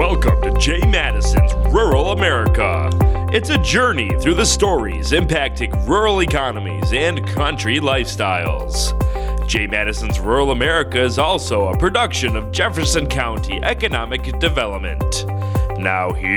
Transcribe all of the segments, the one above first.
Welcome to Jay Matteson's Rural America. It's a journey through the stories impacting rural economies and country lifestyles. Jay Matteson's Rural America is also a production of Jefferson County Economic Development. Now, here's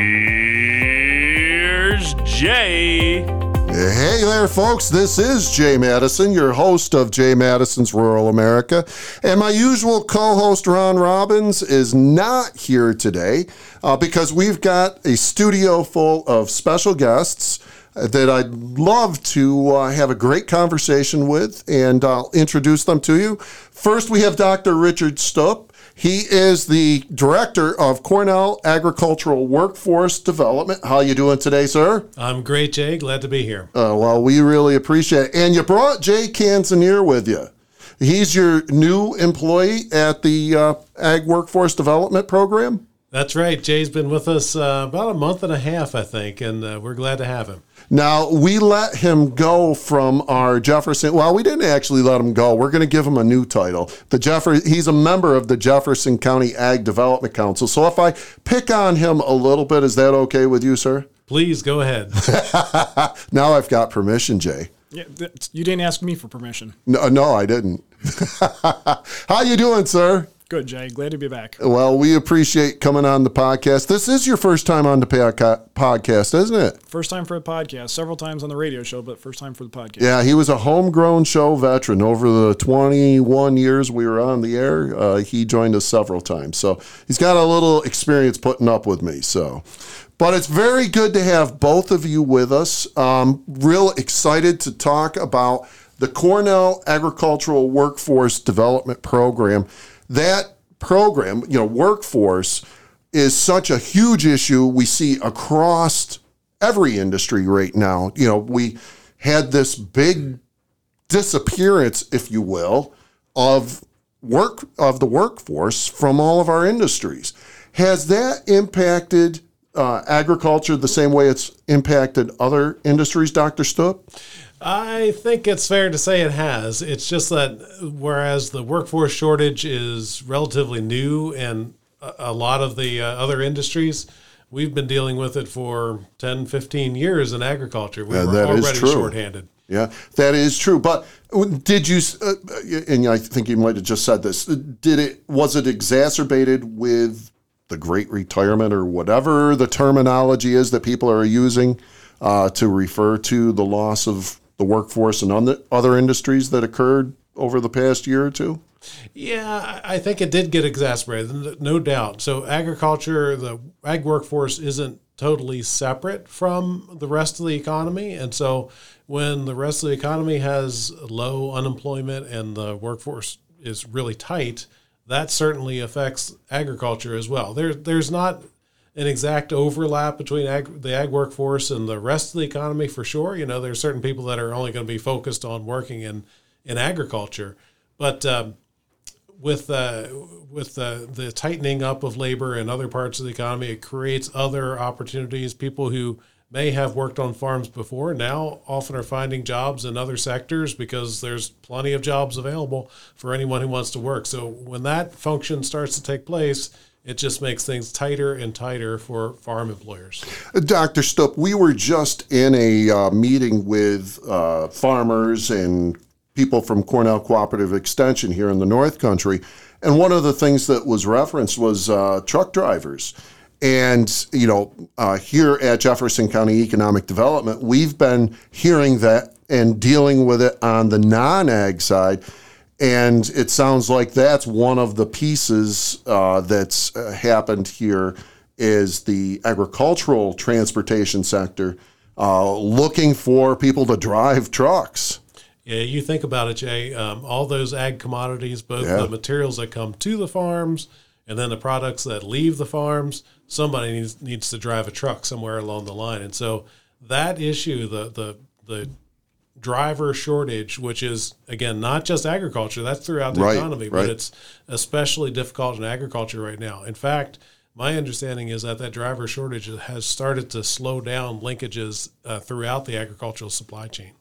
Jay. Hey there, folks. This is Jay Matteson, your host of Jay Matteson's Rural America. And my usual co host, Ron Robbins, is not here today uh, because we've got a studio full of special guests that I'd love to uh, have a great conversation with, and I'll introduce them to you. First, we have Dr. Richard Stup. He is the director of Cornell Agricultural Workforce Development. How you doing today, sir? I'm great, Jay. Glad to be here. Uh, well, we really appreciate it. And you brought Jay Canzonier with you. He's your new employee at the uh, Ag Workforce Development Program. That's right. Jay's been with us uh, about a month and a half, I think, and uh, we're glad to have him. Now, we let him go from our Jefferson. Well, we didn't actually let him go. We're going to give him a new title. The Jeffer, he's a member of the Jefferson County Ag Development Council. So if I pick on him a little bit, is that okay with you, sir? Please go ahead. now I've got permission, Jay. Yeah, you didn't ask me for permission. No, no, I didn't. How you doing, sir? Good, Jay. Glad to be back. Well, we appreciate coming on the podcast. This is your first time on the podcast, isn't it? First time for the podcast. Several times on the radio show, but first time for the podcast. Yeah, he was a homegrown show veteran. Over the 21 years we were on the air, uh, he joined us several times. So he's got a little experience putting up with me. So, but it's very good to have both of you with us. Um, real excited to talk about the Cornell Agricultural Workforce Development Program that program, you know, workforce is such a huge issue we see across every industry right now. You know, we had this big disappearance, if you will, of work of the workforce from all of our industries. Has that impacted uh, agriculture the same way it's impacted other industries, Dr. Stup? I think it's fair to say it has. It's just that whereas the workforce shortage is relatively new and a lot of the uh, other industries, we've been dealing with it for 10, 15 years in agriculture. We Yeah, were that is already true. shorthanded. Yeah, that is true. But did you? Uh, and I think you might have just said this. Did it? Was it exacerbated with the Great Retirement or whatever the terminology is that people are using uh, to refer to the loss of the workforce and other industries that occurred over the past year or two? Yeah, I I think it did get exacerbated, no doubt. So agriculture, the ag workforce isn't totally separate from the rest of the economy, and so when the rest of the economy has low unemployment and the workforce is really tight, that certainly affects agriculture as well. There, there's not an exact overlap between ag, the ag workforce and the rest of the economy for sure. You know, there's certain people that are only going to be focused on working in in agriculture, but um, with uh, with the the tightening up of labor in other parts of the economy, it creates other opportunities. People who may have worked on farms before now often are finding jobs in other sectors because there's plenty of jobs available for anyone who wants to work. So when that function starts to take place, it just makes things tighter and tighter for farm employers. Dr. Stup, we were just in a uh, meeting with uh, farmers and people from Cornell Cooperative Extension here in the North Country. And one of the things that was referenced was uh, truck drivers. And, you know, uh, here at Jefferson County Economic Development, we've been hearing that and dealing with it on the non ag side. And it sounds like that's one of the pieces uh, that's uh, happened here is the agricultural transportation sector uh, looking for people to drive trucks. Yeah, you think about it, Jay. Um, all those ag commodities, both Yeah. the materials that come to the farms and then the products that leave the farms, somebody needs needs to drive a truck somewhere along the line. And so that issue, the the the driver shortage, which is again not just agriculture, that's throughout the Right, economy, right. but it's especially difficult in agriculture right now. In fact, my understanding is that that driver shortage has started to slow down linkages uh, throughout the agricultural supply chain.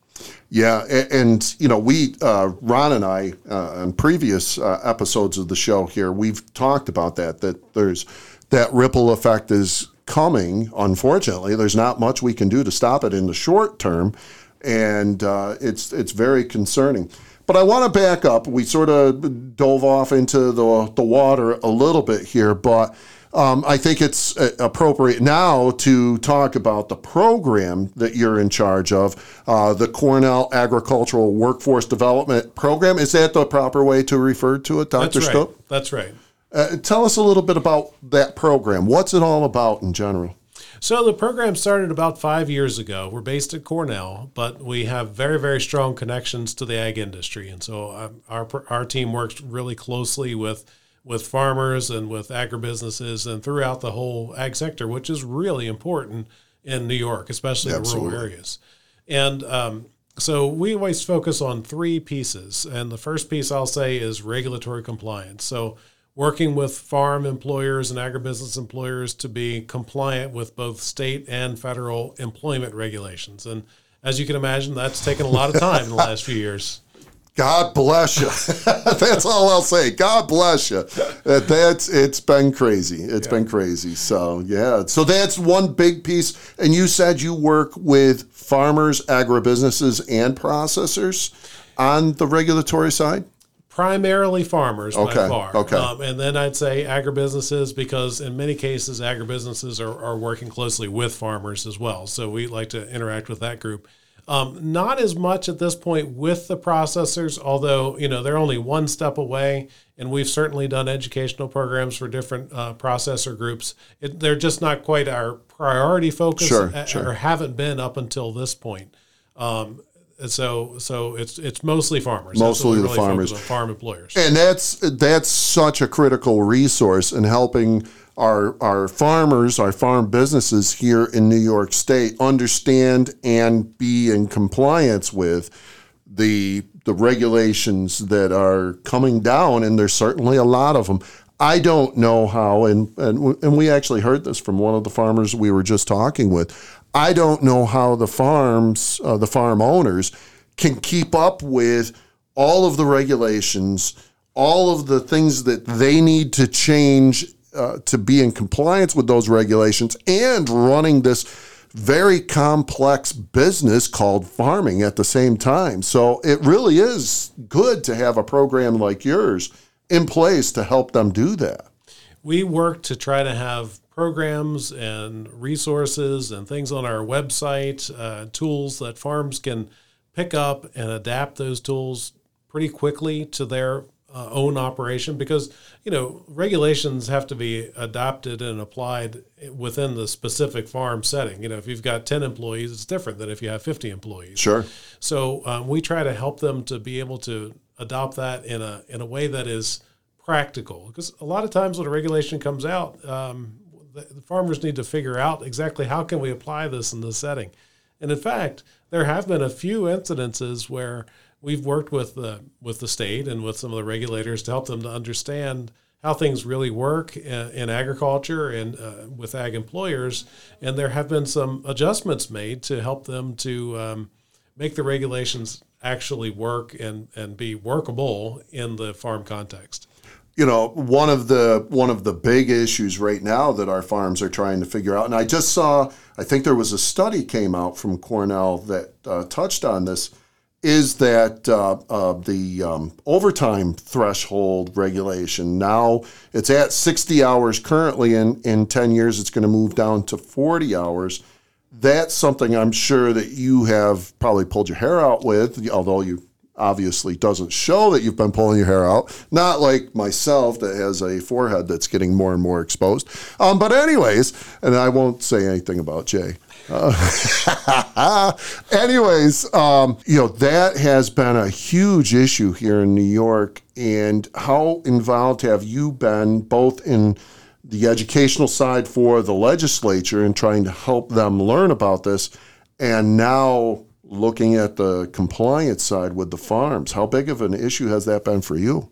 Yeah, a- and you know, we uh, Ron and I uh, on previous uh, episodes of the show here, we've talked about that. That there's that ripple effect is coming. Unfortunately, there's not much we can do to stop it in the short term, and uh, it's it's very concerning. But I want to back up. We sort of dove off into the the water a little bit here, but. Um, I think it's uh, appropriate now to talk about the program that you're in charge of, uh, the Cornell Agricultural Workforce Development Program. Is that the proper way to refer to it, Dr. That's right. Stup? That's right. Uh, tell us a little bit about that program. What's it all about in general? So the program started about five years ago. We're based at Cornell, but we have very, very strong connections to the ag industry, and so um, our our team works really closely with with farmers and with agribusinesses and throughout the whole ag sector, which is really important in New York, especially the Absolutely. rural areas. And um, so we always focus on three pieces. And the first piece I'll say is regulatory compliance. So working with farm employers and agribusiness employers to be compliant with both state and federal employment regulations. And as you can imagine, that's taken a lot of time in the last few years. God bless you. that's all I'll say. God bless you. That that's it's been crazy. It's been crazy. So yeah. So that's one big piece. And you said you work with farmers, agribusinesses, and processors on the regulatory side. primarily farmers by Okay, far. okay. Um, and then I'd say agribusinesses because in many cases agribusinesses are, are working closely with farmers as well. So we like to interact with that group. Um, not as much at this point with the processors, although you know they're only one step away, and we've certainly done educational programs for different uh, processor groups. It, they're just not quite our priority focus, Sure, sure. or haven't been up until this point. Um, so, so it's it's mostly farmers. Mostly the really farmers. farm employers. And that's that's such a critical resource in helping our our farmers, our farm businesses here in New York State understand and be in compliance with the the regulations that are coming down, and there's certainly a lot of them. I don't know how, and and and we actually heard this from one of the farmers we were just talking with. I don't know how the farms, uh, the farm owners, can keep up with all of the regulations, all of the things that they need to change uh, to be in compliance with those regulations, and running this very complex business called farming at the same time. So it really is good to have a program like yours in place to help them do that. we work to try to have programs and resources and things on our website, uh, tools that farms can pick up and adapt those tools pretty quickly to their uh, own operation because you know regulations have to be adopted and applied within the specific farm setting you know if you've got 10 employees it's different than if you have 50 employees Sure. so um, we try to help them to be able to adopt that in a in a way that is practical. Because a lot of times when a regulation comes out, um, the, the farmers need to figure out exactly how can we apply this in this setting. And in fact, there have been a few incidences where we've worked with the with the state and with some of the regulators to help them to understand how things really work in, agriculture and uh, with ag employers. And there have been some adjustments made to help them to um, make the regulations actually work and, and be workable in the farm context. you know one of the one of the big issues right now that our farms are trying to figure out and i just saw i think there was a study came out from cornell that uh, touched on this is that uh, uh, the um, overtime threshold regulation now it's at 60 hours currently and in 10 years it's going to move down to 40 hours that's something i'm sure that you have probably pulled your hair out with although you obviously doesn't show that you've been pulling your hair out. Not like myself that has a forehead that's getting more and more exposed. Um, but anyways, and I won't say anything about Jay. Uh, anyways, um, you know that has been a huge issue here in New York. And how involved have you been both in the educational side for the legislature and trying to help them learn about this, and now looking at the compliance side with the farms. How big of an issue has that been for you?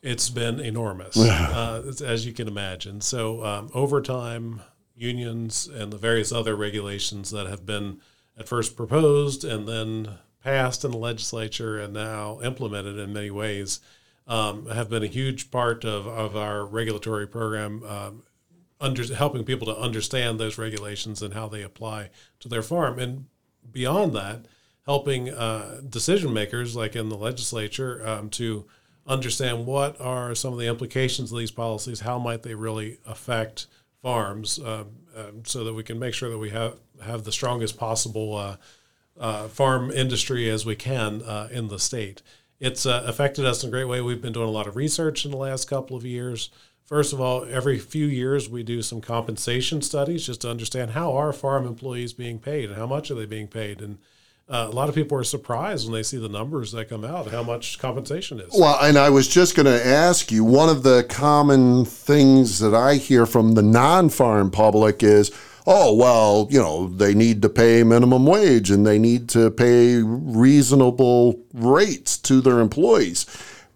It's been enormous, uh, as you can imagine. So, um, overtime, unions, and the various other regulations that have been at first proposed and then passed in the legislature and now implemented in many ways um, have been a huge part of, of our regulatory program, um, under, helping people to understand those regulations and how they apply to their farm. And beyond that, helping uh, decision makers, like in the legislature, um, to understand what are some of the implications of these policies, how might they really affect farms, uh, uh, so that we can make sure that we have have the strongest possible uh, uh, farm industry as we can uh, in the state. It's affected us in a great way. We've been doing a lot of research in the last couple of years. First of all, every few years we do some compensation studies just to understand how are farm employees being paid and how much are they being paid and uh, a lot of people are surprised when they see the numbers that come out, how much compensation is. Well, and I was just going to ask you one of the common things that I hear from the non farm public is, oh, well, you know, they need to pay minimum wage and they need to pay reasonable rates to their employees.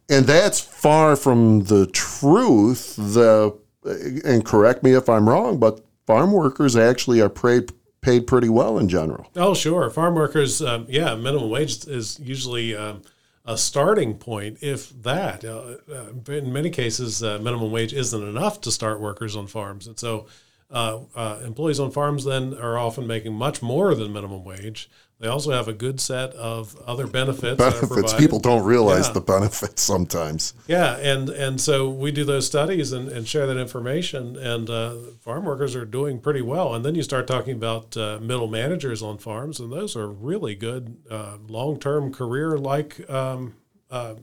And that's far from the truth. The and correct me if I'm wrong, but farm workers actually are paid paid pretty well in general. Oh, sure. Farm workers, um, yeah, minimum wage is usually um, a starting point, if that. Uh, uh, in many cases, uh, minimum wage isn't enough to start workers on farms. And so uh, uh, employees on farms then are often making much more than minimum wage. They also have a good set of other benefits. Benefits people don't realize yeah. the benefits sometimes. Yeah, and and so we do those studies and, and share that information, and uh, farm workers are doing pretty well. And then you start talking about uh, middle managers on farms, and those are really good uh, long term career like um, uh,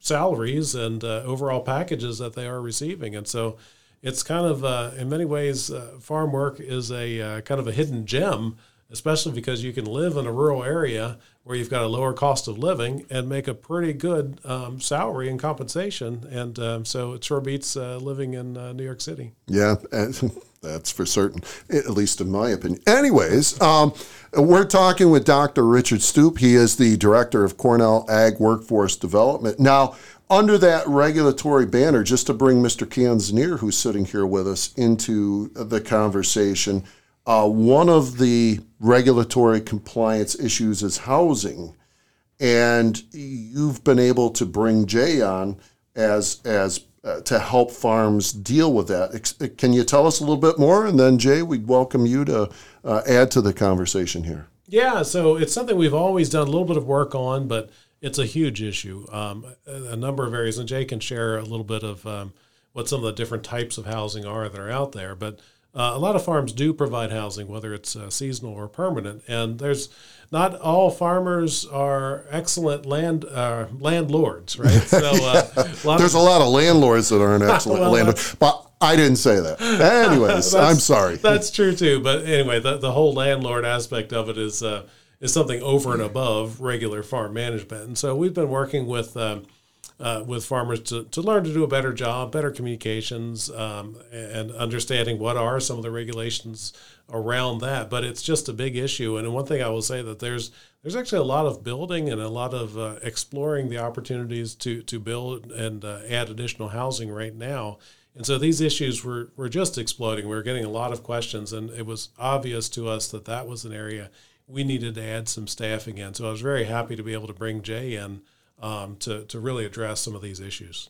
salaries and uh, overall packages that they are receiving. And so it's kind of uh, in many ways farm work is a kind of a hidden gem especially because you can live in a rural area where you've got a lower cost of living and make a pretty good um, salary and compensation. And um, so it sure beats uh, living in uh, New York City. Yeah, that's for certain, at least in my opinion. Anyways, um, we're talking with Dr. Richard Stup. He is the director of Cornell Ag Workforce Development. Now, under that regulatory banner, just to bring Mr. Canzonier, who's sitting here with us, into the conversation, uh, one of the regulatory compliance issues is housing, and you've been able to bring Jay on as as uh, to help farms deal with that. Can you tell us a little bit more, and then Jay, we'd welcome you to uh, add to the conversation here. Yeah, so it's something we've always done a little bit of work on, but it's a huge issue. Um, a, number of areas, and Jay can share a little bit of um, what some of the different types of housing are that are out there, but uh, a lot of farms do provide housing, whether it's uh, seasonal or permanent, and there's not all farmers are excellent land uh, landlords, right? So uh, a there's of, a lot of landlords that aren't excellent well, landlords, but I didn't say that. Anyways, I'm sorry. That's true too. But anyway, the, the whole landlord aspect of it is uh, is something over and above regular farm management, and so we've been working with. Um, uh, with farmers to, to learn to do a better job, better communications, um, and understanding what are some of the regulations around that. But it's just a big issue. And one thing I will say that there's there's actually a lot of building and a lot of uh, exploring the opportunities to to build and uh, add additional housing right now. And so these issues were, were just exploding. We were getting a lot of questions, and it was obvious to us that that was an area we needed to add some staffing in. So I was very happy to be able to bring Jay in um, to, to really address some of these issues.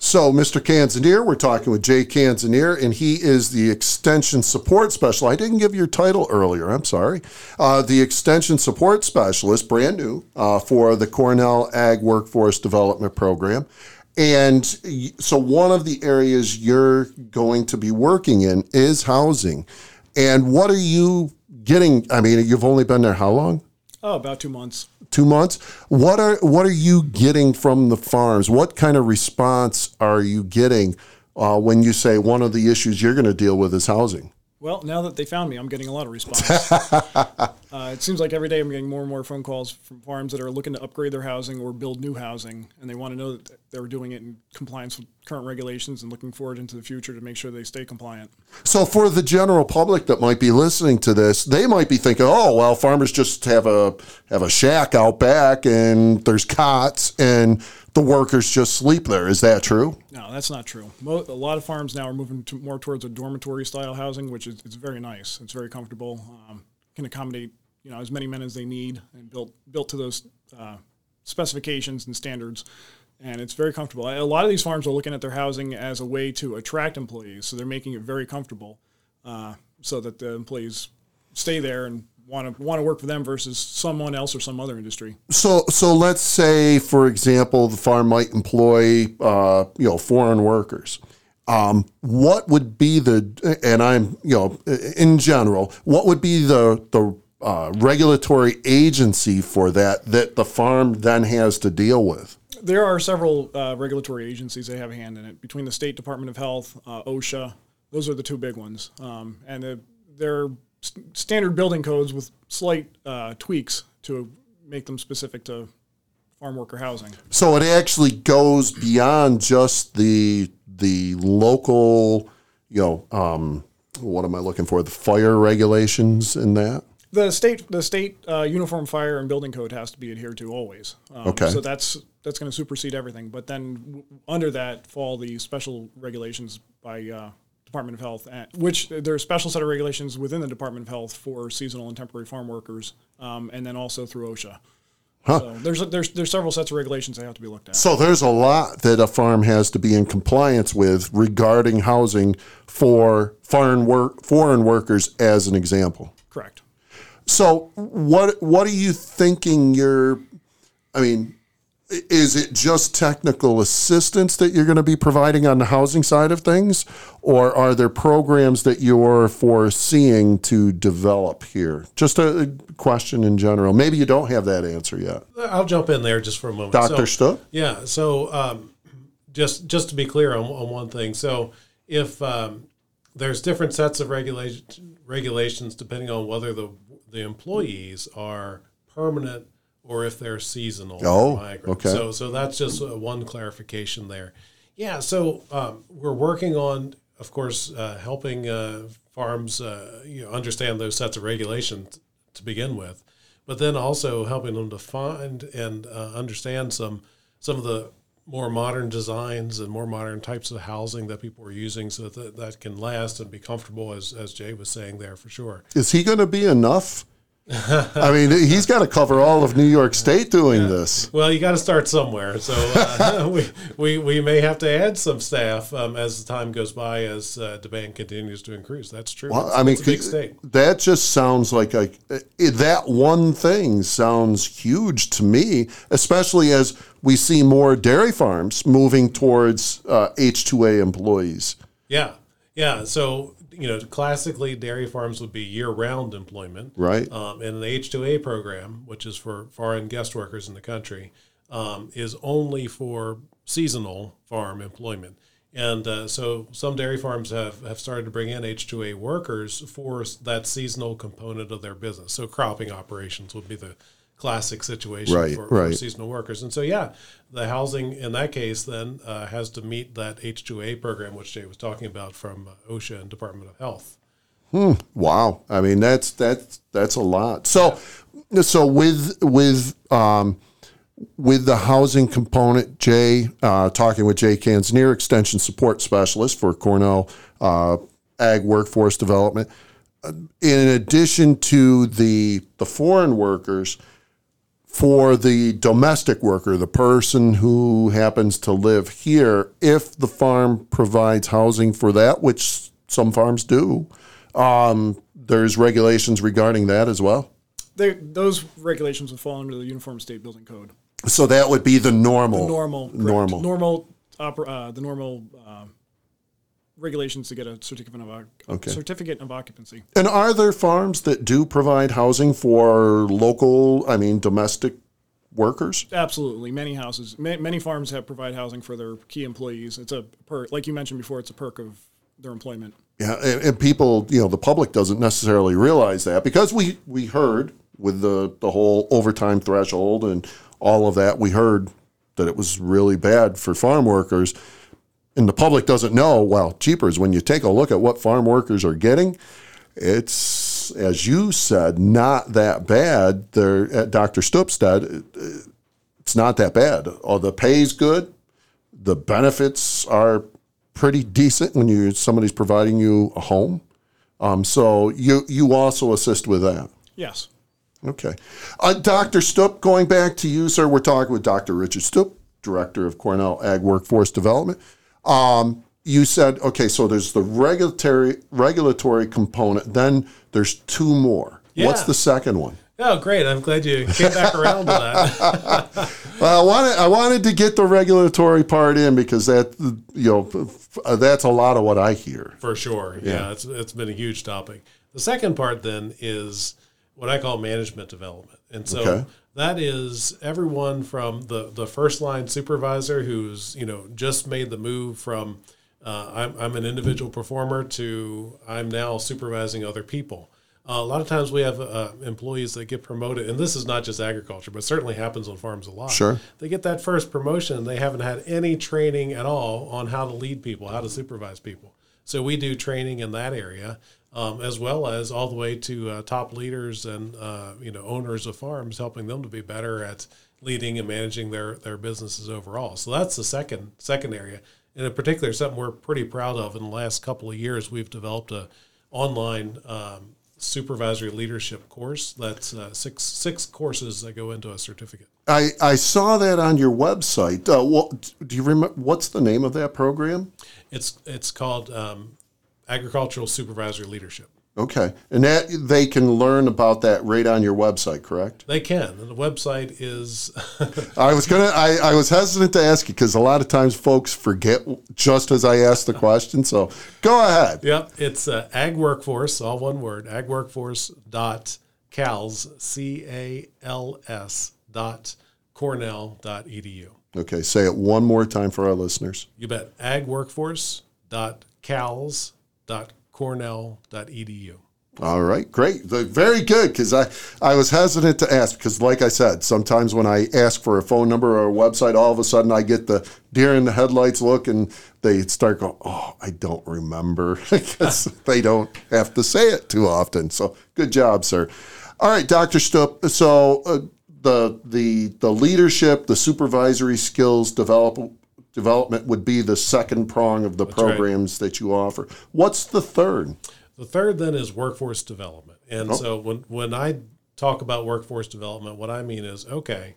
So, Mr. Canzonier, we're talking with Jay Canzonier, and he is the Extension Support Specialist. I didn't give your title earlier, I'm sorry. Uh, the Extension Support Specialist, brand new, uh, for the Cornell Ag Workforce Development Program. And so, one of the areas you're going to be working in is housing. And what are you getting? I mean, you've only been there how long? Oh, about two months. Two months. What are what are you getting from the farms? What kind of response are you getting uh, when you say one of the issues you're going to deal with is housing? Well, now that they found me, I'm getting a lot of response. uh, it seems like every day I'm getting more and more phone calls from farms that are looking to upgrade their housing or build new housing, and they want to know that they're doing it in compliance with current regulations and looking forward into the future to make sure they stay compliant. So, for the general public that might be listening to this, they might be thinking, "Oh, well, farmers just have a have a shack out back, and there's cots, and the workers just sleep there. Is that true? No, that's not true. a lot of farms now are moving to more towards a dormitory style housing, which is it's very nice. It's very comfortable. Um, can accommodate you know as many men as they need and built built to those uh, specifications and standards. And it's very comfortable. A lot of these farms are looking at their housing as a way to attract employees, so they're making it very comfortable, uh, so that the employees stay there and want to want to work for them versus someone else or some other industry. So, so let's say, for example, the farm might employ, uh, you know, foreign workers. Um, what would be the, and I'm, you know, in general, what would be the the uh, regulatory agency for that that the farm then has to deal with? There are several uh, regulatory agencies that have a hand in it. Between the State Department of Health, uh, OSHA, those are the two big ones, um, and uh, they're st- standard building codes with slight uh, tweaks to make them specific to farm worker housing. So it actually goes beyond just the the local, you know, um, what am I looking for? The fire regulations in that. The state, the state uh, uniform fire and building code has to be adhered to always. Um, Okay. So that's that's going to supersede everything. But then w- under that fall the special regulations by uh, Department of Health, which there are a special set of regulations within the Department of Health for seasonal and temporary farm workers, um, and then also through OSHA. So there's there's there's several sets of regulations that have to be looked at. So there's a lot that a farm has to be in compliance with regarding housing for foreign work foreign workers, as an example. Correct. So what what are you thinking? You're, I mean, is it just technical assistance that you're going to be providing on the housing side of things, or are there programs that you're foreseeing to develop here? Just a question in general. Maybe you don't have that answer yet, I'll jump in there just for a moment. Doctor So- Stup. Yeah. So um, just just to be clear on, on one thing, so if um, there's different sets of regulation regulations depending on whether the the employees are permanent or if they're seasonal. Oh, okay. So so that's just uh, one clarification there. Yeah. So um, we're working on, of course, uh, helping uh, farms uh, you know understand those sets of regulations to begin with, but then also helping them to find and uh, understand some some of the more modern designs and more modern types of housing that people are using so that that can last and be comfortable as, as Jay was saying there for sure. Is he going to be enough? I mean, he's got to cover all of New York State doing this. Well, you got to start somewhere. So uh, we, we, we may have to add some staff um, as the time goes by as uh, demand continues to increase. That's true. Well, I mean, big state. that just sounds like a, it, that one thing sounds huge to me, especially as we see more dairy farms moving towards uh, H2A employees. Yeah, yeah. So you know, classically, dairy farms would be year-round employment, Right. Um, and the H two A program, which is for foreign guest workers in the country, um, is only for seasonal farm employment. And uh, so some dairy farms have, have started to bring in H2A workers for that seasonal component of their business. So cropping operations would be the classic situation Right, for, for seasonal workers. And so, yeah, the housing in that case then uh, has to meet that H2A program, which Jay was talking about from uh, OSHA and Department of Health. Wow, I mean that's that's that's a lot. So, so with with um, with the housing component, Jay uh, talking with Jay Canzonier, extension support specialist for Cornell uh, Ag Workforce Development. Uh, In addition to the the foreign workers, for the domestic worker, the person who happens to live here, if the farm provides housing for that, which some farms do, um, there's regulations regarding that as well. They, those regulations would fall under the Uniform State Building Code. So that would be the normal, normal, correct. normal. normal, uh, the normal uh, regulations to get a certificate of Okay. certificate of occupancy. And are there farms that do provide housing for local, I mean, domestic workers? Absolutely, many houses, ma- many farms have provide housing for their key employees. It's a perk, like you mentioned before. It's a perk of their employment. Yeah, and, and people, you know, the public doesn't necessarily realize that because we we heard with the the whole overtime threshold and all of that, we heard that it was really bad for farm workers, and the public doesn't know. Well, cheapers when you take a look at what farm workers are getting, it's as you said, not that bad. There, at Dr. Stupstead, it's not that bad. Oh, the pay's good. The benefits are pretty decent when you somebody's providing you a home. Um, so you you also assist with that. Yes, Okay. Uh, Dr. Stup, going back to you, sir, we're talking with Dr. Richard Stup, Director of Cornell Ag Workforce Development. Um, you said, okay, so there's the regulatory regulatory component, then there's two more. What's the second one? Oh, great! I'm glad you came back around to that. Well, I wanted I wanted to get the regulatory part in because that you know uh, that's a lot of what I hear. For sure. Yeah, it's, it's been a huge topic. The second part then is what I call management development. And so Okay. That is everyone from the, the first line supervisor who's, you know, just made the move from uh, I'm, I'm an individual performer to I'm now supervising other people. Uh, a lot of times we have uh, employees that get promoted, and this is not just agriculture, but certainly happens on farms a lot. Sure. They get that first promotion, they haven't had any training at all on how to lead people, how to supervise people. So we do training in that area, um, as well as all the way to uh, top leaders and uh, you know owners of farms, helping them to be better at leading and managing their their businesses overall. So that's the second second area, and in particular, something we're pretty proud of. In the last couple of years, we've developed a online um, supervisory leadership course. That's uh, six six courses that go into a certificate. I, I saw that on your website. Uh, what, do you remember what's the name of that program? It's it's called um, agricultural supervisory leadership. Okay, and that they can learn about that right on your website, correct? They can. And the website is I was gonna. I, I was hesitant to ask you because a lot of times folks forget just as I ask the question. So go ahead. yep. It's uh, ag workforce, all one word. Agworkforce dot cals c a l s dot cornell dot edu. Okay, say it one more time for our listeners. You bet. Agworkforce dot cals dot cornell dot edu. All right, great, very good. Because I, I was hesitant to ask because, like I said, sometimes when I ask for a phone number or a website, all of a sudden I get the deer in the headlights look, and they start going, "Oh, I don't remember," because they don't have to say it too often. So, good job, sir. All right, Doctor Stup. So uh, the the the leadership, the supervisory skills develop. Development would be the second prong of the right. programs that you offer. What's the third? The third then is workforce development. And so when when I talk about workforce development, what I mean is okay,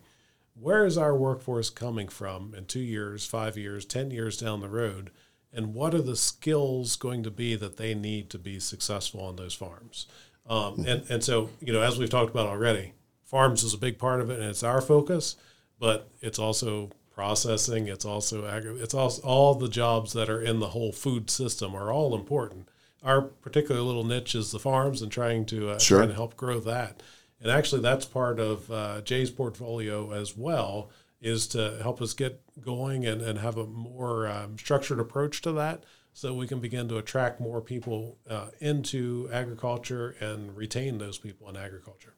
where is our workforce coming from in two years, five years, ten years down the road? And what are the skills going to be that they need to be successful on those farms? Um, and, and so, you know, as we've talked about already, farms is a big part of it and it's our focus, but it's also processing, it's also agri- it's also all the jobs that are in the whole food system are all important our particular little niche is the farms and trying to uh, Sure. trying to help grow that. And actually, that's part of uh, Jay's portfolio as well, is to help us get going and, and have a more um, structured approach to that, so we can begin to attract more people uh, into agriculture and retain those people in agriculture.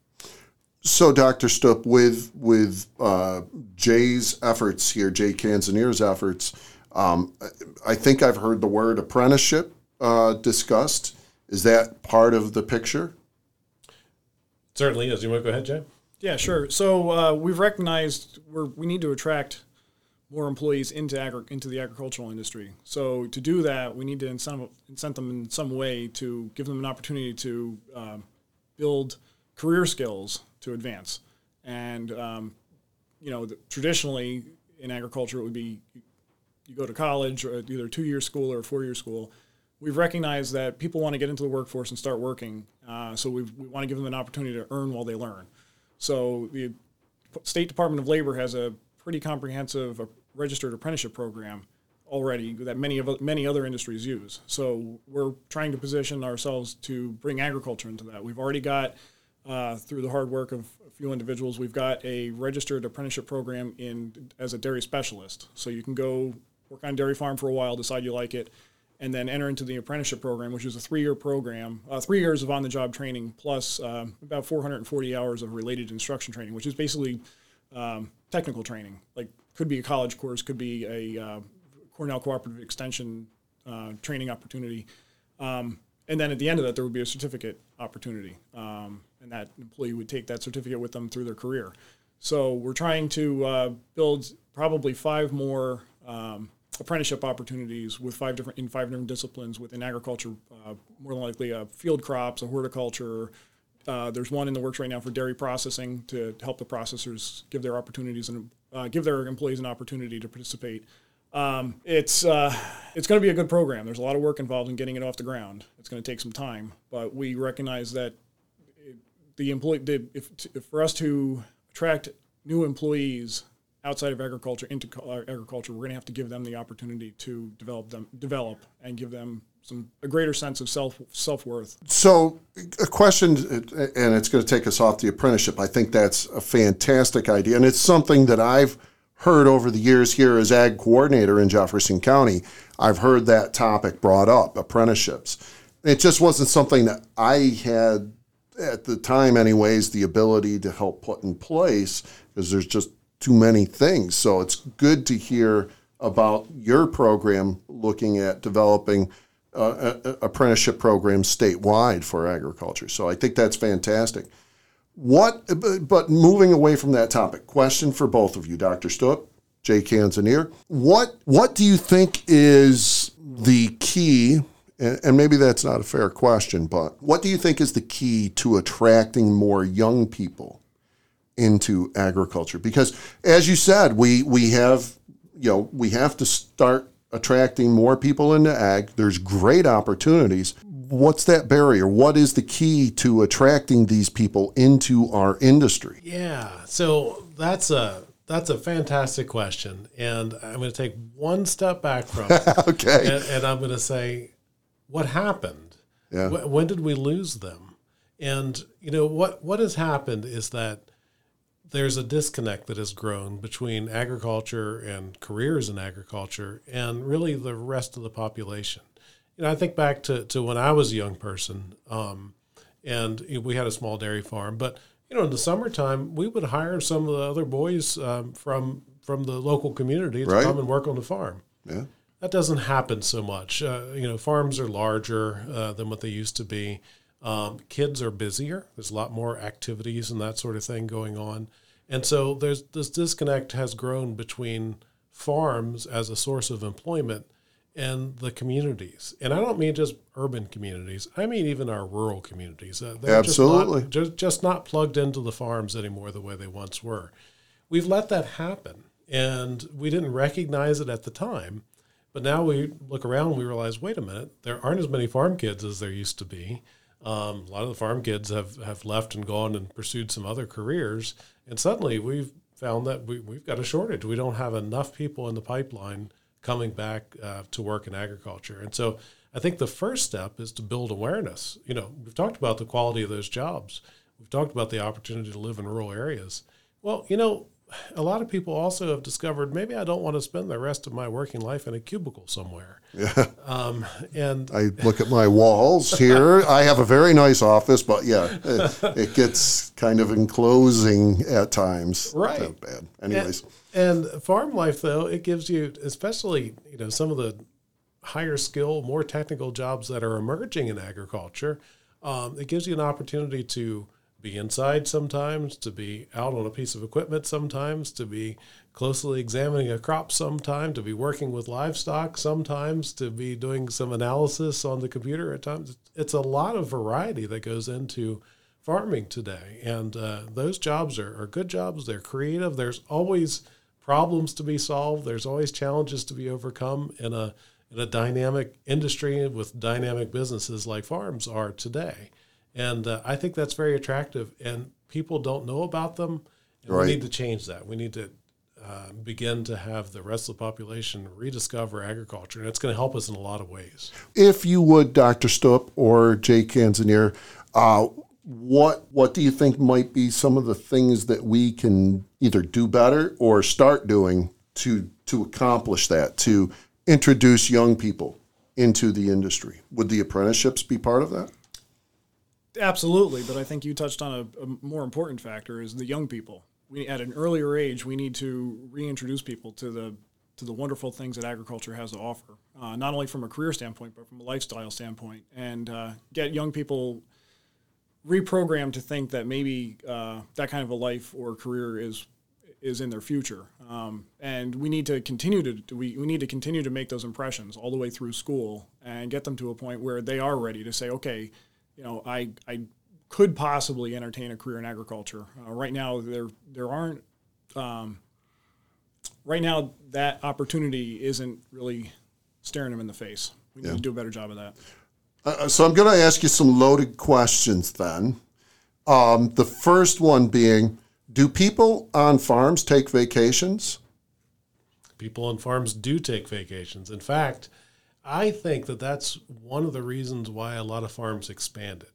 So, Dr. Stup, with with uh, Jay's efforts here, Jay Canzonier's efforts, um, I I think I've heard the word apprenticeship uh, discussed. Is that part of the picture? Certainly, as you want to go ahead, Jay. Yeah, sure. So uh, we've recognized we're, we need to attract more employees into agri- into the agricultural industry. So to do that, we need to incent, incent them in some way to give them an opportunity to um, build career skills to advance. And um, you know, the, traditionally in agriculture, it would be you go to college, or either two year school or four year school. We've recognized that people want to get into the workforce and start working, uh, so we want to give them an opportunity to earn while they learn. So the State Department of Labor has a pretty comprehensive uh, registered apprenticeship program already that many of many other industries use. So we're trying to position ourselves to bring agriculture into that. We've already got uh, through the hard work of a few individuals, we've got a registered apprenticeship program in as a dairy specialist. So you can go work on dairy farm for a while, decide you like it, and then enter into the apprenticeship program, which is a three-year program, uh, three years of on-the-job training plus um, about 440 hours of related instruction training, which is basically um, technical training. Like could be a college course, could be a uh, Cornell Cooperative Extension uh, training opportunity, um, and then at the end of that, there would be a certificate opportunity, um, and that employee would take that certificate with them through their career. So we're trying to uh, build probably five more um, apprenticeship opportunities with five different in five different disciplines within agriculture. Uh, more than likely, uh, field crops, a horticulture, Uh, there's one in the works right now for dairy processing to help the processors give their opportunities and uh, give their employees an opportunity to participate. Um, it's uh, it's going to be a good program. There's a lot of work involved in getting it off the ground. It's going to take some time, but we recognize that the employee, the, if, if for us to attract new employees outside of agriculture into uh, agriculture, we're going to have to give them the opportunity to develop them, develop, and give them some a greater sense of self self worth. So, a question, and it's going to take us off the apprenticeship. I think that's a fantastic idea, and it's something that I've heard over the years here as ag coordinator in Jefferson County. I've heard that topic brought up, apprenticeships. It just wasn't something that I had at the time, anyways, the ability to help put in place because there's just too many things. So it's good to hear about your program looking at developing uh, a apprenticeship programs statewide for agriculture. So I think that's fantastic. What, but moving away from that topic, question for both of you, Dr. Stup, Jay Canzonier. What, what do you think is the key and, maybe that's not a fair question, but what do you think is the key to attracting more young people into agriculture? Because as you said, we we have you know we have to start attracting more people into ag. There's great opportunities. What's that barrier? What is the key to attracting these people into our industry? Yeah, so that's a that's a fantastic question, and I'm going to take one step back from it. okay, and, and I'm going to say what happened? Yeah. when did we lose them? And you know what what has happened is that there's a disconnect that has grown between agriculture and careers in agriculture and really the rest of the population. You know, I think back to, to when I was a young person, um, and you know, we had a small dairy farm, but you know, in the summertime, we would hire some of the other boys um, from from the local community to right. come and work on the farm. Yeah that doesn't happen so much. Uh, you know, farms are larger uh, than what they used to be. Um, kids are busier. There's a lot more activities and that sort of thing going on, and so there's this disconnect has grown between farms as a source of employment and the communities. And I don't mean just urban communities. I mean even our rural communities. Uh, they're Absolutely, just not, just, just not plugged into the farms anymore the way they once were. We've let that happen, and we didn't recognize it at the time but now we look around and we realize, wait a minute, there aren't as many farm kids as there used to be. Um, a lot of the farm kids have, have left and gone and pursued some other careers. And suddenly we've found that we, we've got a shortage. We don't have enough people in the pipeline coming back uh, to work in agriculture. And so I think the first step is to build awareness. You know, we've talked about the quality of those jobs. We've talked about the opportunity to live in rural areas. Well, you know, a lot of people also have discovered maybe I don't want to spend the rest of my working life in a cubicle somewhere. Yeah. Um, and I look at my walls here. I have a very nice office, but yeah, it, it gets kind of enclosing at times. Right. Not bad. Anyways. And, and farm life, though, it gives you, especially you know, some of the higher skill, more technical jobs that are emerging in agriculture. Um, it gives you an opportunity to be inside sometimes, to be out on a piece of equipment sometimes, to be closely examining a crop sometime, to be working with livestock sometimes, to be doing some analysis on the computer at times. It's a lot of variety that goes into farming today. And uh, those jobs are, are good jobs, they're creative, there's always problems to be solved, there's always challenges to be overcome in a in a dynamic industry with dynamic businesses like farms are today. And uh, I think that's very attractive, and people don't know about them. And right. we need to change that. We need to uh, begin to have the rest of the population rediscover agriculture, and it's going to help us in a lot of ways. If you would, Dr. Stup or Jay Canzonier, uh, what what do you think might be some of the things that we can either do better or start doing to to accomplish that to introduce young people into the industry? Would the apprenticeships be part of that? Absolutely, but I think you touched on a, a, more important factor is the young people. We at an earlier age we need to reintroduce people to the to the wonderful things that agriculture has to offer, uh, not only from a career standpoint but from a lifestyle standpoint, and uh, get young people reprogrammed to think that maybe uh, that kind of a life or career is is in their future. Um, and we need to continue to we, we need to continue to make those impressions all the way through school and get them to a point where they are ready to say, okay you know, I, I could possibly entertain a career in agriculture. Uh, right now, there there aren't. Um, right now, that opportunity isn't really staring them in the face. We need to do a better job of that. Uh, so I'm going to ask you some loaded questions then. Um, the first one being Do people on farms take vacations? People on farms do take vacations. In fact, I think that that's one of the reasons why a lot of farms expanded.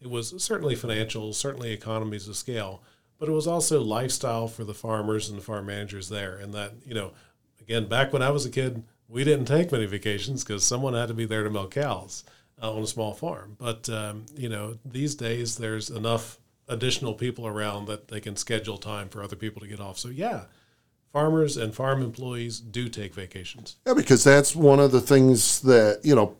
It was certainly financial, certainly economies of scale, but it was also lifestyle for the farmers and the farm managers there. And that, you know, again, back when I was a kid, we didn't take many vacations because someone had to be there to milk cows uh, on a small farm. But, um, you know, these days there's enough additional people around that they can schedule time for other people to get off. So, yeah, farmers and farm employees do take vacations. Yeah, because that's one of the things that, you know,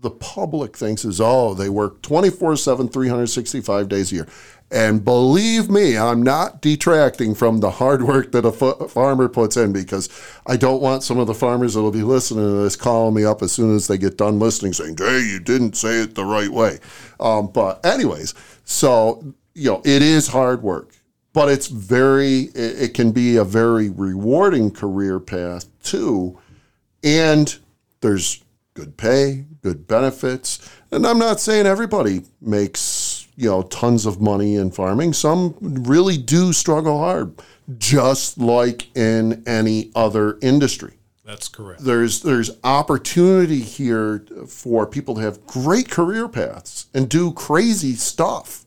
the public thinks is, oh, they work 24 7, 365 days a year. And believe me, I'm not detracting from the hard work that a f- farmer puts in because I don't want some of the farmers that will be listening to this calling me up as soon as they get done listening saying, Jay, you didn't say it the right way. Um, but, anyways, so, you know, it is hard work, but it's very, it, can be a very rewarding career path too. And there's good pay, good benefits. And I'm not saying everybody makes, you know, tons of money in farming. Some really do struggle hard, just like in any other industry. That's correct. There's there's opportunity here for people to have great career paths and do crazy stuff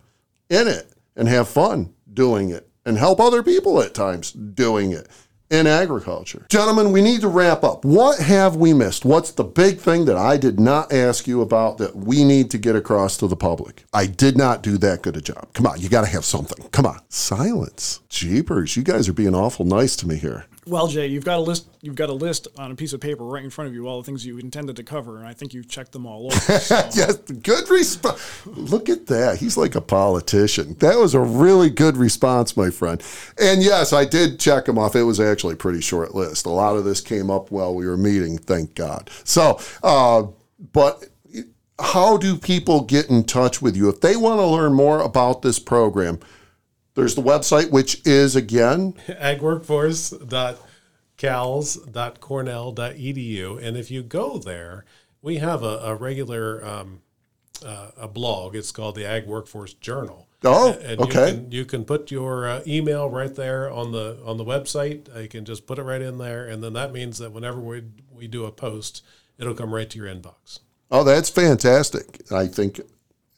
in it and have fun doing it and help other people at times doing it in agriculture. Gentlemen, we need to wrap up. What have we missed? What's the big thing that I did not ask you about that we need to get across to the public? I did not do that good a job. Come on, you got to have something. Come on. Silence. Jeepers, you guys are being awful nice to me here. Well, Jay, you've got a list. You've got a list on a piece of paper right in front of you, all the things you intended to cover, and I think you've checked them all over. So. yes, good response. Look at that. He's like a politician. That was a really good response, my friend. And yes, I did check them off. It was actually a pretty short list. A lot of this came up while we were meeting, thank God. So, uh, but how do people get in touch with you if they want to learn more about this program? There's the website, which is again agworkforce.cals.cornell.edu. And if you go there, we have a, a regular um, uh, a blog. It's called the Ag Workforce Journal. Oh, and okay. You can, you can put your uh, email right there on the on the website. You can just put it right in there, and then that means that whenever we we do a post, it'll come right to your inbox. Oh, that's fantastic. I think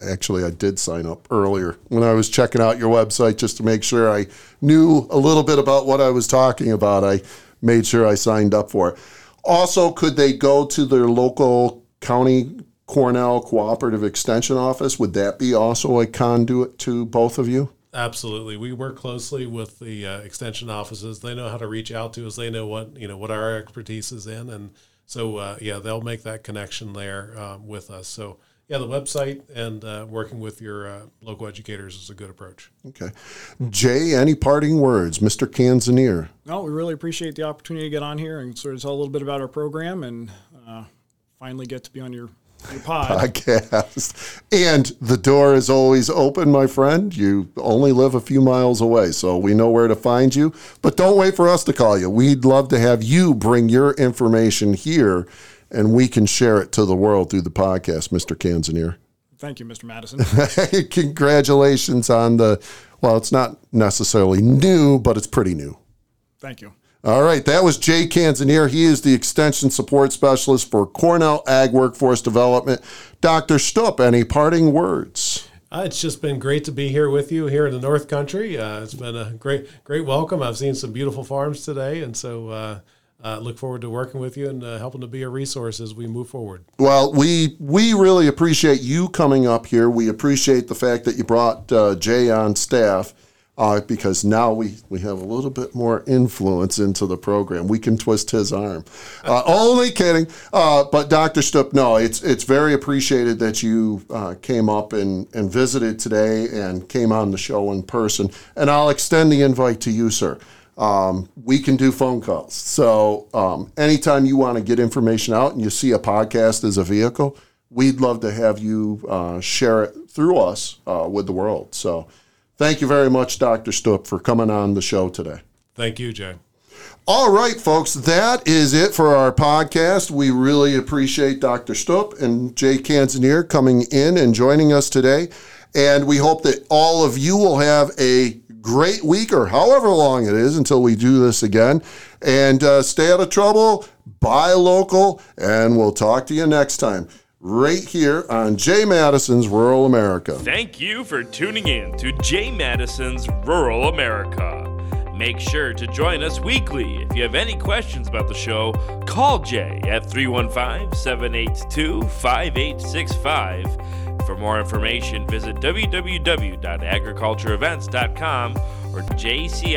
actually I did sign up earlier when I was checking out your website just to make sure I knew a little bit about what I was talking about. I made sure I signed up for it. Also, could they go to their local county Cornell Cooperative Extension Office? Would that be also a conduit to both of you? Absolutely, we work closely with the uh, extension offices. They know how to reach out to us. They know what you know what our expertise is in, and so uh, yeah, they'll make that connection there uh, with us. So yeah, the website and uh, working with your uh, local educators is a good approach. Okay, Jay, any parting words, Mr. Canzonier? No, we really appreciate the opportunity to get on here and sort of tell a little bit about our program and uh, finally get to be on your your pod. podcast. And the door is always open, my friend. You only live a few miles away, so we know where to find you. But don't wait for us to call you. We'd love to have you bring your information here and we can share it to the world through the podcast, Mr. Canzonier. Thank you, Mr. Matteson. Congratulations on the, well, it's not necessarily new, but it's pretty new. Thank you. All right, that was Jay Canzonier. He is the Extension Support Specialist for Cornell Ag Workforce Development. Dr. Stup, any parting words? Uh, it's just been great to be here with you here in the North Country. Uh, it's been a great, great welcome. I've seen some beautiful farms today, and so uh, uh, look forward to working with you and uh, helping to be a resource as we move forward. Well, we we really appreciate you coming up here. We appreciate the fact that you brought uh, Jay on staff uh, because now we, we have a little bit more influence into the program. We can twist his arm. Uh, only kidding. Uh, but Dr. Stup, no, it's it's very appreciated that you uh, came up and, and visited today and came on the show in person. And I'll extend the invite to you, sir. Um, we can do phone calls. So um, anytime you want to get information out and you see a podcast as a vehicle, we'd love to have you uh, share it through us uh, with the world. So thank you very much, Dr. Stup, for coming on the show today. Thank you, Jay. All right, folks, that is it for our podcast. We really appreciate Dr. Stup and Jay Canzonier coming in and joining us today. And we hope that all of you will have a great week or however long it is until we do this again. And uh, stay out of trouble, buy local, and we'll talk to you next time right here on Jay Matteson's Rural America. Thank you for tuning in to Jay Matteson's Rural America. Make sure to join us weekly. If you have any questions about the show, call Jay at 315 782 5865. For more information, visit www.agricultureevents.com or jcida.com.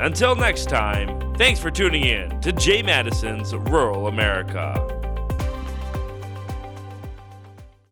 Until next time, thanks for tuning in to Jay Matteson's Rural America.